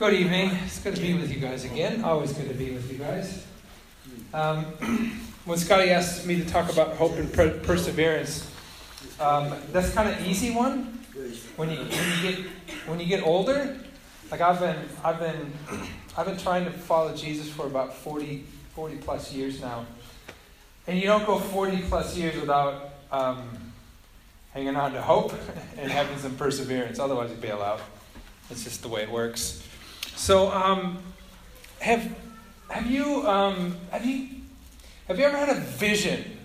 Good evening. It's good to be with you guys again. Always good to be with you guys. Um, when Scotty asked me to talk about hope and per- perseverance, um, that's kind of easy one. When you when you get when you get older, like I've been I've been I've been trying to follow Jesus for about 40, 40 plus years now, and you don't go forty plus years without um, hanging on to hope and having some perseverance. Otherwise, you bail out. It's just the way it works. So, um, have have you um, have you have you ever had a vision?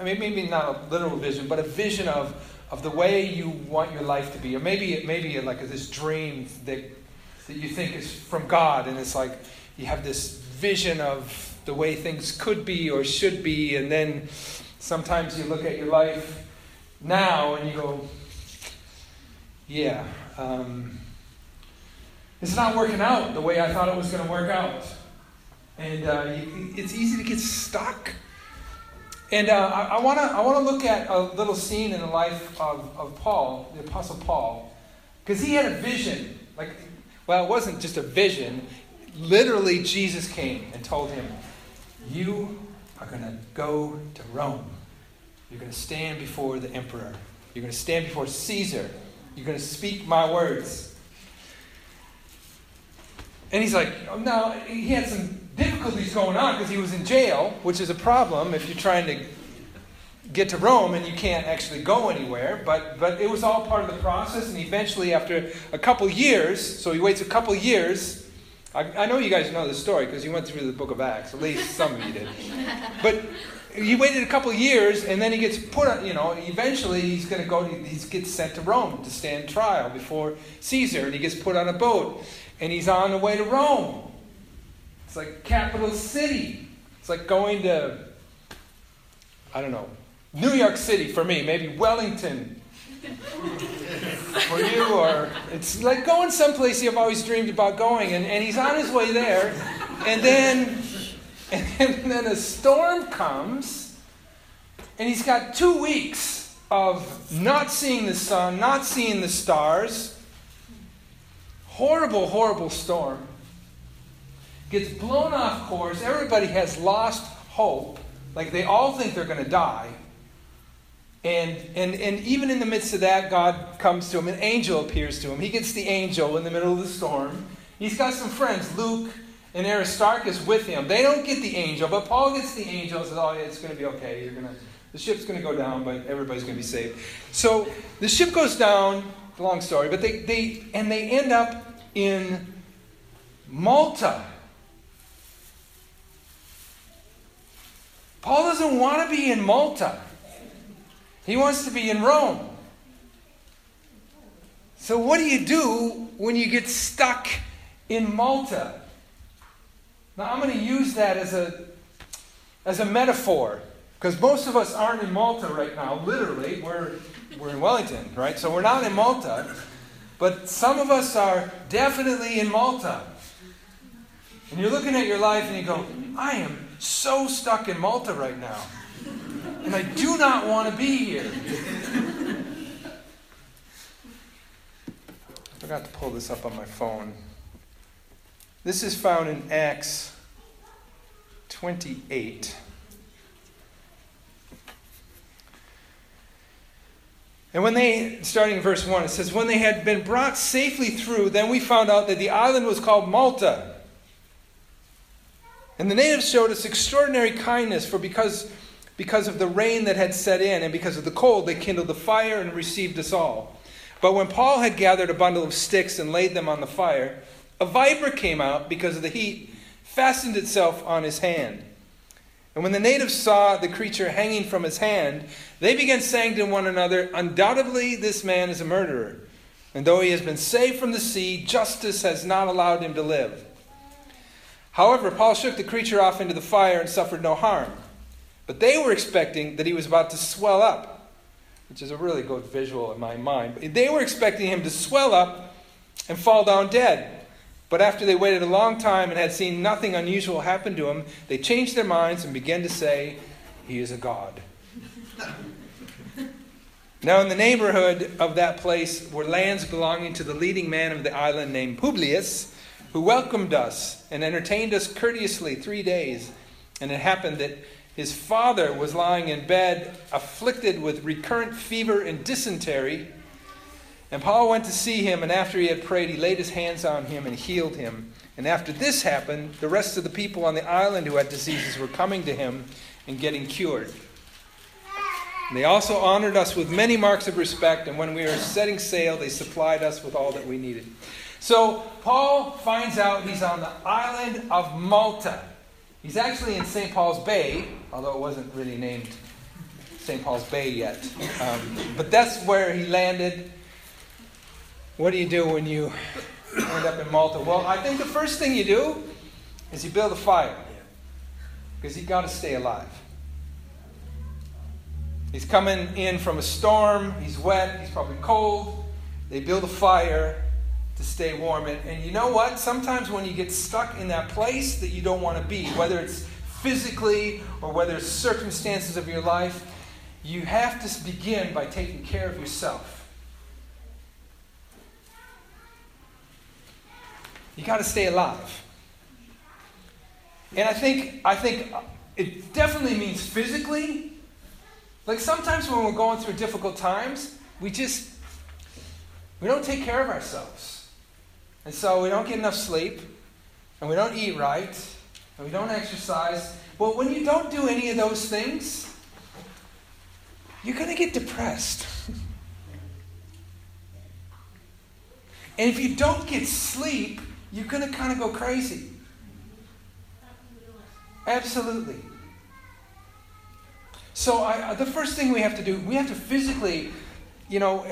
I mean, maybe not a literal vision, but a vision of of the way you want your life to be, or maybe maybe like this dream that that you think is from God, and it's like you have this vision of the way things could be or should be, and then sometimes you look at your life now and you go, yeah. Um, it's not working out the way I thought it was going to work out. And uh, it's easy to get stuck. And uh, I want to I wanna look at a little scene in the life of, of Paul, the Apostle Paul, because he had a vision. Like, well, it wasn't just a vision. Literally, Jesus came and told him, You are going to go to Rome. You're going to stand before the emperor. You're going to stand before Caesar. You're going to speak my words. And he's like, now he had some difficulties going on because he was in jail, which is a problem if you're trying to get to Rome and you can't actually go anywhere. But, but it was all part of the process. And eventually, after a couple years, so he waits a couple years. I, I know you guys know the story because you went through the book of Acts. At least some of you did. But he waited a couple years and then he gets put on, you know, eventually he's going to go, he gets sent to Rome to stand trial before Caesar and he gets put on a boat and he's on the way to Rome. It's like capital city. It's like going to, I don't know, New York City for me, maybe Wellington for you, or it's like going someplace you've always dreamed about going, and, and he's on his way there, and then, and then a storm comes, and he's got two weeks of not seeing the sun, not seeing the stars horrible, horrible storm. Gets blown off course. Everybody has lost hope. Like they all think they're going to die. And, and, and even in the midst of that, God comes to him. An angel appears to him. He gets the angel in the middle of the storm. He's got some friends, Luke and Aristarchus, with him. They don't get the angel, but Paul gets the angel and says, Oh, yeah, it's going to be okay. You're gonna, the ship's going to go down, but everybody's going to be saved. So the ship goes down long story, but they, they and they end up in Malta. Paul doesn't want to be in Malta. He wants to be in Rome. So, what do you do when you get stuck in Malta? Now, I'm going to use that as a, as a metaphor because most of us aren't in Malta right now, literally. We're we're in Wellington, right? So we're not in Malta, but some of us are definitely in Malta. And you're looking at your life and you go, I am so stuck in Malta right now. And I do not want to be here. I forgot to pull this up on my phone. This is found in Acts 28. And when they, starting in verse 1, it says, When they had been brought safely through, then we found out that the island was called Malta. And the natives showed us extraordinary kindness, for because, because of the rain that had set in and because of the cold, they kindled a fire and received us all. But when Paul had gathered a bundle of sticks and laid them on the fire, a viper came out because of the heat, fastened itself on his hand. And when the natives saw the creature hanging from his hand, they began saying to one another, Undoubtedly, this man is a murderer. And though he has been saved from the sea, justice has not allowed him to live. However, Paul shook the creature off into the fire and suffered no harm. But they were expecting that he was about to swell up, which is a really good visual in my mind. They were expecting him to swell up and fall down dead. But after they waited a long time and had seen nothing unusual happen to him, they changed their minds and began to say, He is a god. now, in the neighborhood of that place were lands belonging to the leading man of the island named Publius, who welcomed us and entertained us courteously three days. And it happened that his father was lying in bed, afflicted with recurrent fever and dysentery. And Paul went to see him, and after he had prayed, he laid his hands on him and healed him. And after this happened, the rest of the people on the island who had diseases were coming to him and getting cured. And they also honored us with many marks of respect, and when we were setting sail, they supplied us with all that we needed. So Paul finds out he's on the island of Malta. He's actually in St. Paul's Bay, although it wasn't really named St. Paul's Bay yet. Um, but that's where he landed. What do you do when you end up in Malta? Well, I think the first thing you do is you build a fire because you got to stay alive. He's coming in from a storm. He's wet. He's probably cold. They build a fire to stay warm. And, and you know what? Sometimes when you get stuck in that place that you don't want to be, whether it's physically or whether it's circumstances of your life, you have to begin by taking care of yourself. You got to stay alive. And I think, I think it definitely means physically, like sometimes when we're going through difficult times, we just we don't take care of ourselves. And so we don't get enough sleep, and we don't eat right, and we don't exercise. Well, when you don't do any of those things, you're going to get depressed. and if you don't get sleep, you're going to kind of go crazy. Absolutely. So I, uh, the first thing we have to do, we have to physically, you know,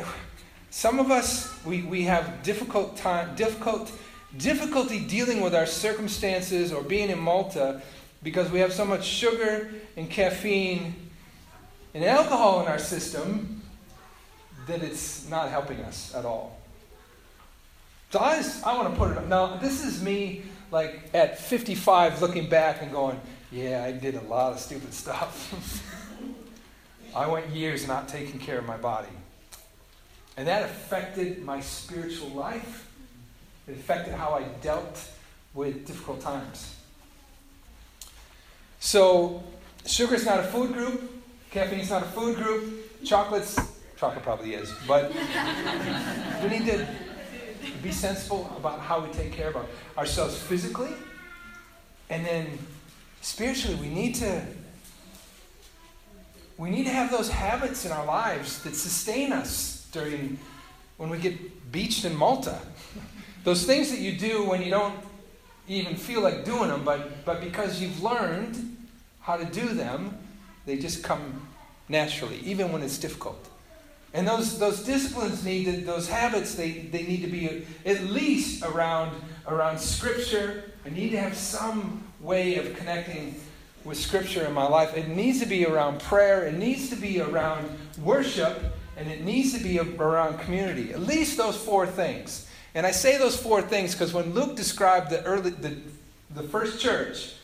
some of us we, we have difficult time, difficult difficulty dealing with our circumstances or being in Malta because we have so much sugar and caffeine and alcohol in our system that it's not helping us at all. So I, just, I want to put it up. Now, this is me like at 55 looking back and going, yeah, I did a lot of stupid stuff. I went years not taking care of my body. And that affected my spiritual life. It affected how I dealt with difficult times. So, sugar is not a food group, caffeine is not a food group, chocolate's, chocolate probably is, but we need to be sensible about how we take care of ourselves physically, and then spiritually, we need to we need to have those habits in our lives that sustain us during when we get beached in Malta. those things that you do when you don't even feel like doing them, but, but because you've learned how to do them, they just come naturally, even when it's difficult. And those, those disciplines need to, those habits, they, they need to be at least around, around Scripture. I need to have some way of connecting with Scripture in my life. It needs to be around prayer, it needs to be around worship, and it needs to be around community. At least those four things. And I say those four things because when Luke described the early the, the first church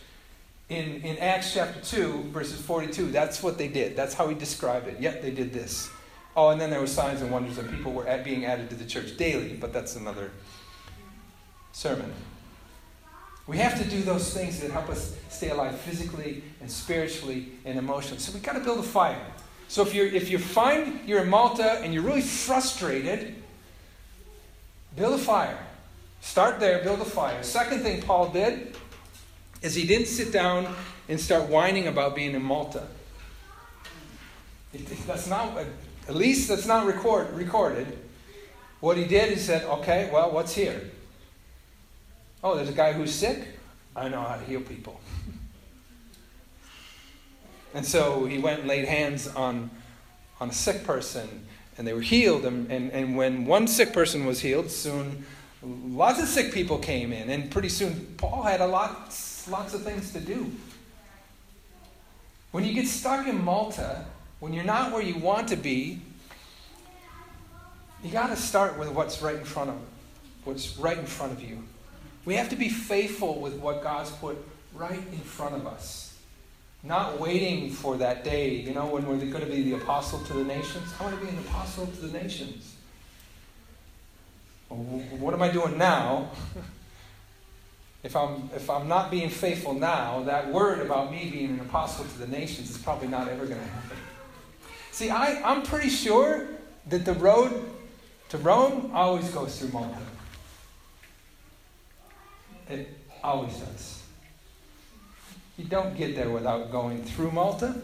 in, in Acts chapter 2, verses 42, that's what they did. That's how he described it. Yep, they did this. Oh, and then there were signs and wonders, and people were being added to the church daily, but that's another sermon. We have to do those things that help us stay alive physically and spiritually and emotionally. So we've got to build a fire. So if, you're, if you find you're in Malta and you're really frustrated, build a fire. Start there, build a fire. Second thing Paul did is he didn't sit down and start whining about being in Malta. It, that's not, at least that's not record, recorded. What he did, he said, okay, well, what's here? Oh, there's a guy who's sick? I know how to heal people. and so he went and laid hands on, on a sick person, and they were healed. And, and, and when one sick person was healed, soon lots of sick people came in. And pretty soon, Paul had a lot, lots of things to do. When you get stuck in Malta, when you're not where you want to be, you got to start with what's right in front of what's right in front of you. We have to be faithful with what God's put right in front of us. Not waiting for that day, you know, when we're going to be the apostle to the nations. I want to be an apostle to the nations. Well, what am I doing now? if I'm, if I'm not being faithful now, that word about me being an apostle to the nations is probably not ever going to happen. See, I, I'm pretty sure that the road to Rome always goes through Malta. It always does. You don't get there without going through Malta.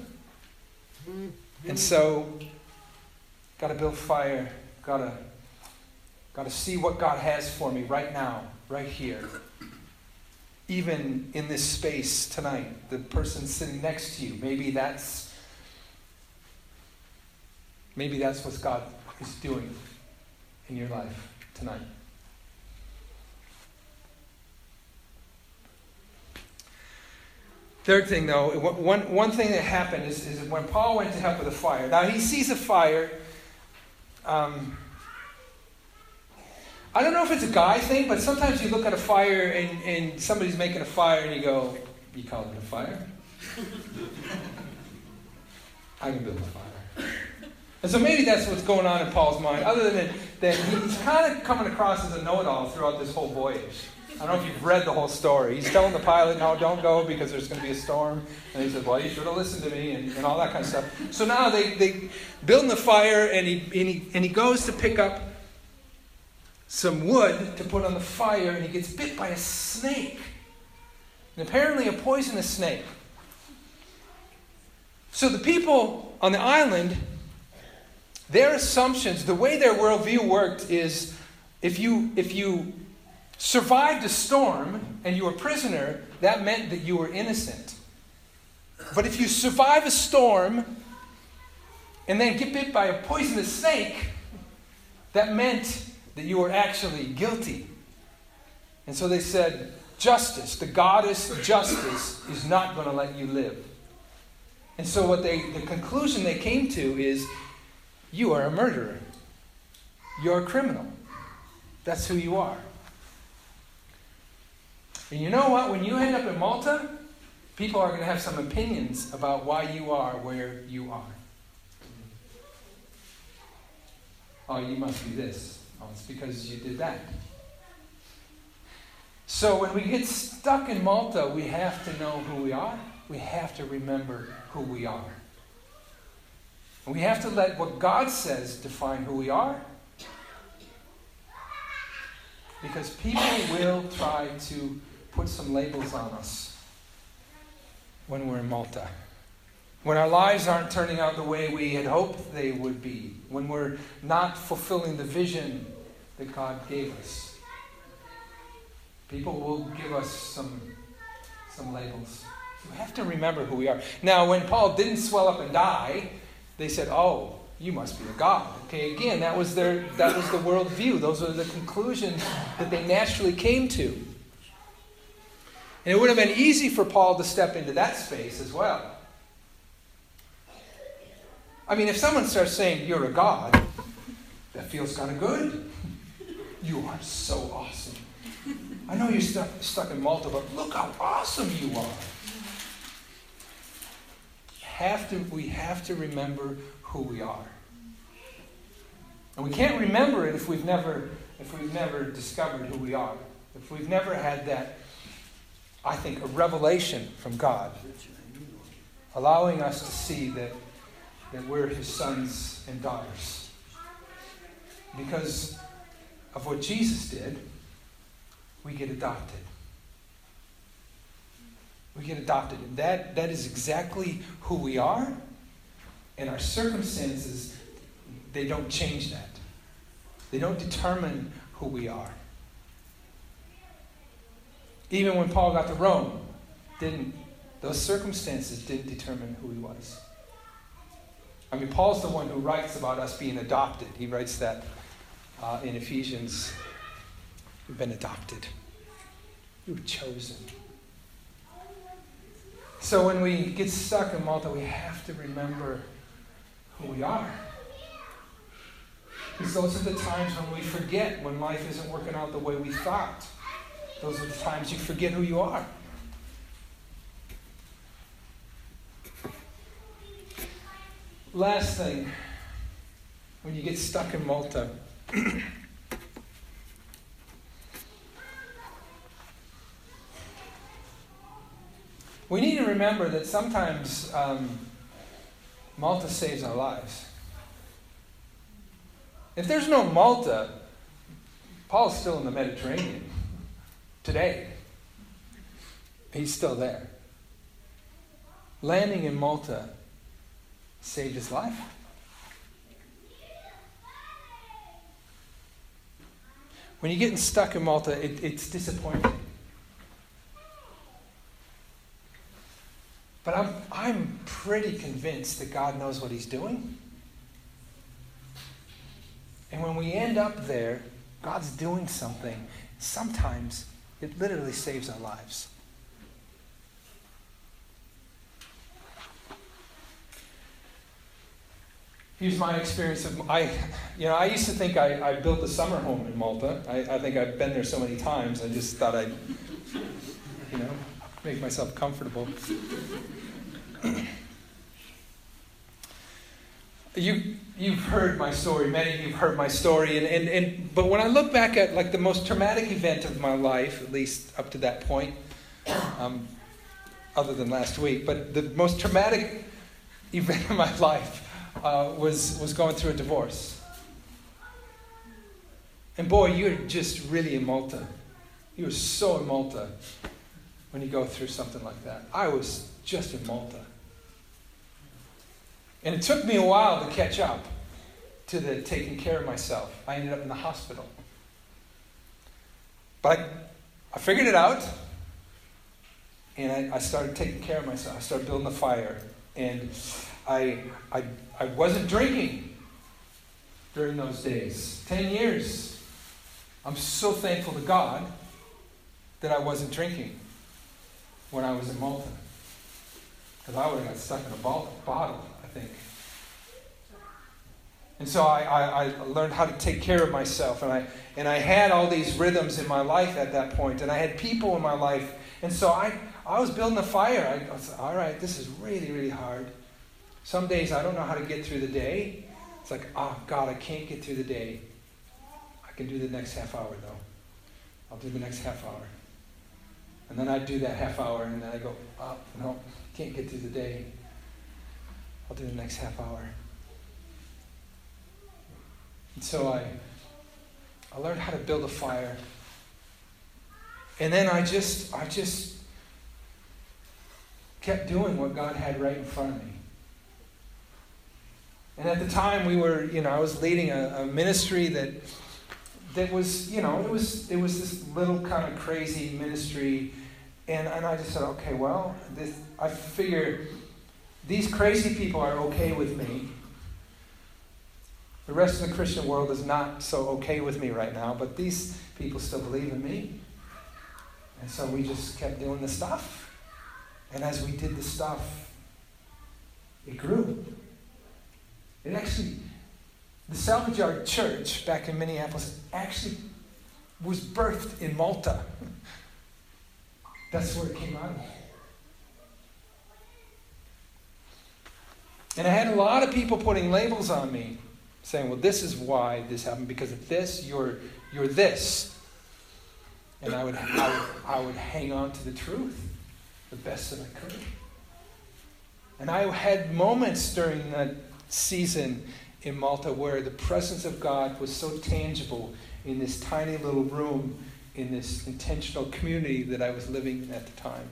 And so, got to build fire, got to got to see what God has for me right now, right here. Even in this space tonight, the person sitting next to you, maybe that's maybe that's what God is doing in your life tonight. Third thing, though, one, one thing that happened is, is when Paul went to help with the fire. Now, he sees a fire. Um, I don't know if it's a guy thing, but sometimes you look at a fire and, and somebody's making a fire and you go, You call it a fire? I can build a fire. And so maybe that's what's going on in Paul's mind, other than that he's kind of coming across as a know it all throughout this whole voyage. I don't know if you've read the whole story. He's telling the pilot, no, don't go because there's going to be a storm. And he says, well, you should have listened to me and, and all that kind of stuff. So now they, they build the fire and he, and, he, and he goes to pick up some wood to put on the fire and he gets bit by a snake. And apparently a poisonous snake. So the people on the island, their assumptions, the way their worldview worked is if you, if you survived a storm and you were a prisoner, that meant that you were innocent. But if you survive a storm and then get bit by a poisonous snake, that meant that you were actually guilty. And so they said, Justice, the goddess justice, is not going to let you live. And so what they the conclusion they came to is you are a murderer. You're a criminal. That's who you are. And you know what? When you end up in Malta, people are going to have some opinions about why you are where you are. Oh, you must be this. Oh, it's because you did that. So when we get stuck in Malta, we have to know who we are. We have to remember who we are. And we have to let what God says define who we are. Because people will try to put some labels on us when we're in Malta. When our lives aren't turning out the way we had hoped they would be. When we're not fulfilling the vision that God gave us. People will give us some, some labels. We have to remember who we are. Now, when Paul didn't swell up and die, they said, Oh, you must be a god. Okay, again, that was their that was the worldview. Those were the conclusions that they naturally came to. And it would have been easy for Paul to step into that space as well. I mean, if someone starts saying you're a god, that feels kind of good. You are so awesome. I know you're stuck, stuck in Malta, but look how awesome you are. Have to, we have to remember who we are. And we can't remember it if we've never, if we've never discovered who we are. If we've never had that, I think, a revelation from God, allowing us to see that, that we're his sons and daughters. Because of what Jesus did, we get adopted. We get adopted. And that, that is exactly who we are. And our circumstances, they don't change that. They don't determine who we are. Even when Paul got to Rome, didn't those circumstances didn't determine who he was. I mean, Paul's the one who writes about us being adopted. He writes that uh, in Ephesians. We've been adopted. We were chosen. So when we get stuck in Malta, we have to remember who we are. Because those are the times when we forget, when life isn't working out the way we thought. Those are the times you forget who you are. Last thing, when you get stuck in Malta, We need to remember that sometimes um, Malta saves our lives. If there's no Malta, Paul's still in the Mediterranean today. He's still there. Landing in Malta saved his life. When you're getting stuck in Malta, it, it's disappointing. But I'm, I'm pretty convinced that God knows what He's doing. And when we end up there, God's doing something. Sometimes it literally saves our lives. Here's my experience of I, you know, I used to think I, I built a summer home in Malta. I, I think I've been there so many times. I just thought know, make myself comfortable. you you've heard my story. Many of you've heard my story, and, and, and but when I look back at like the most traumatic event of my life, at least up to that point, um, other than last week, but the most traumatic event of my life uh, was, was going through a divorce. And boy, you're just really in Malta. You are so in Malta when you go through something like that. I was just in Malta. And it took me a while to catch up to the taking care of myself. I ended up in the hospital. But I, I figured it out, and I, I started taking care of myself. I started building a fire. And I, I, I wasn't drinking during those days. Ten years. I'm so thankful to God that I wasn't drinking when I was in Malta. Because I would have got stuck in a bottle, I think. And so I, I, I, learned how to take care of myself. And I, and I had all these rhythms in my life at that point, And I had people in my life. And so I, I was building a fire. I, I was, all right, this is really, really hard. Some days I don't know how to get through the day. It's like, oh, God, I can't get through the day. I can do the next half hour, though. I'll do the next half hour. And then I'd do that half hour, and then I go, oh, no, can't get through the day. I'll do the next half hour. And so I, I learned how to build a fire. And then I just, I just kept doing what God had right in front of me. And at the time, we were, you know, I was leading a, a ministry that that was, you know, it was it was this little kind of crazy ministry, and and I just said, okay, well, this I figure these crazy people are okay with me. The rest of the Christian world is not so okay with me right now, but these people still believe in me. And so we just kept doing the stuff. And as we did the stuff, it grew. It actually, the Salvage Yard Church back in Minneapolis actually was birthed in Malta. That's where it came out of. And I had a lot of people putting labels on me, saying, well, this is why this happened. Because of this, you're, you're this. And I would, I, would, I would hang on to the truth the best that I could. And I had moments during that season in Malta where the presence of God was so tangible in this tiny little room in this intentional community that I was living in at the time,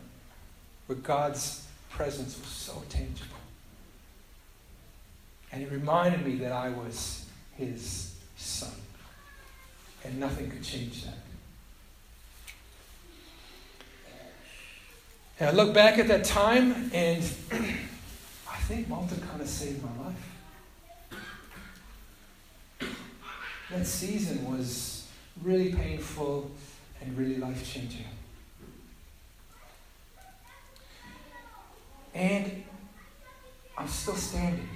where God's presence was so tangible. And it reminded me that I was his son. And nothing could change that. And I look back at that time and I think Malta kind of saved my life. That season was really painful and really life changing. And I'm still standing.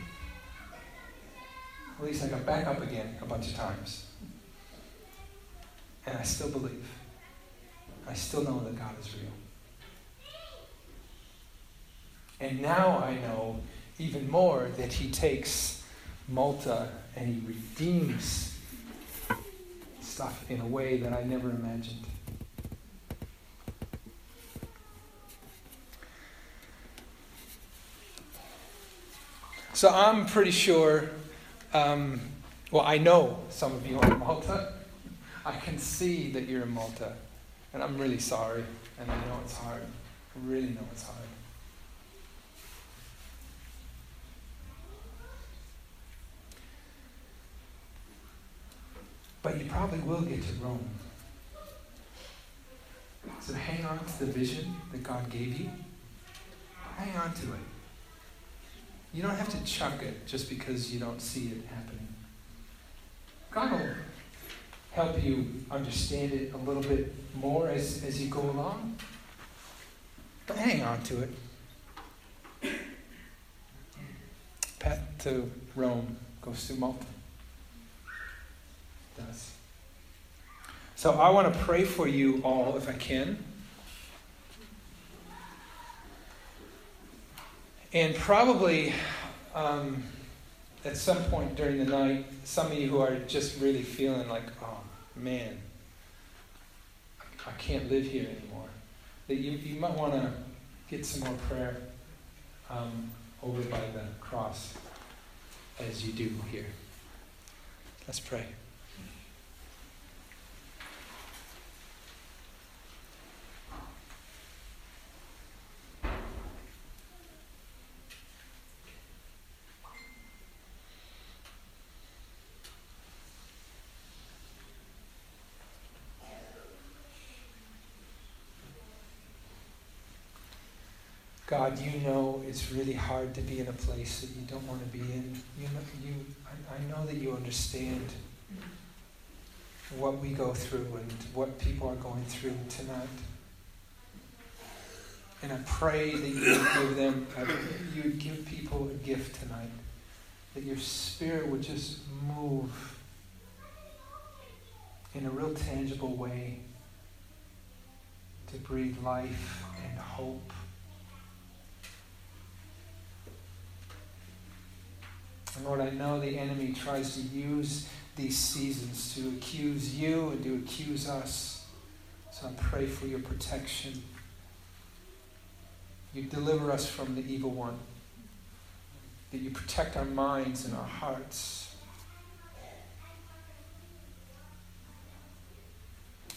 At least I got back up again a bunch of times. And I still believe. I still know that God is real. And now I know even more that He takes Malta and He redeems stuff in a way that I never imagined. So I'm pretty sure, um, well, I know some of you are in Malta. I can see that you're in Malta. And I'm really sorry. And I know it's hard. I really know it's hard. But you probably will get to Rome. So hang on to the vision that God gave you. Hang on to it. You don't have to chuck it just because you don't see it happening. God will help you understand it a little bit more as, as you go along. But hang on to it. Pat to Rome goes to Malta. Does. So I want to pray for you all if I can. And probably um, at some point during the night, some of you who are just really feeling like, oh man, I can't live here anymore, that you, you might want to get some more prayer um, over by the cross as you do here. Let's pray. God, you know it's really hard to be in a place that you don't want to be in. You know, you, I, I know that you understand what we go through and what people are going through tonight. And I pray that you would give them, uh, you would give people a gift tonight. That your spirit would just move in a real tangible way to breathe life and hope And Lord, I know the enemy tries to use these seasons to accuse you and to accuse us. So I pray for your protection. You deliver us from the evil one. That you protect our minds and our hearts.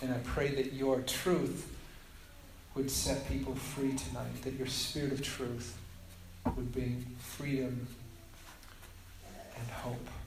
And I pray that your truth would set people free tonight, that your spirit of truth would bring freedom and hope.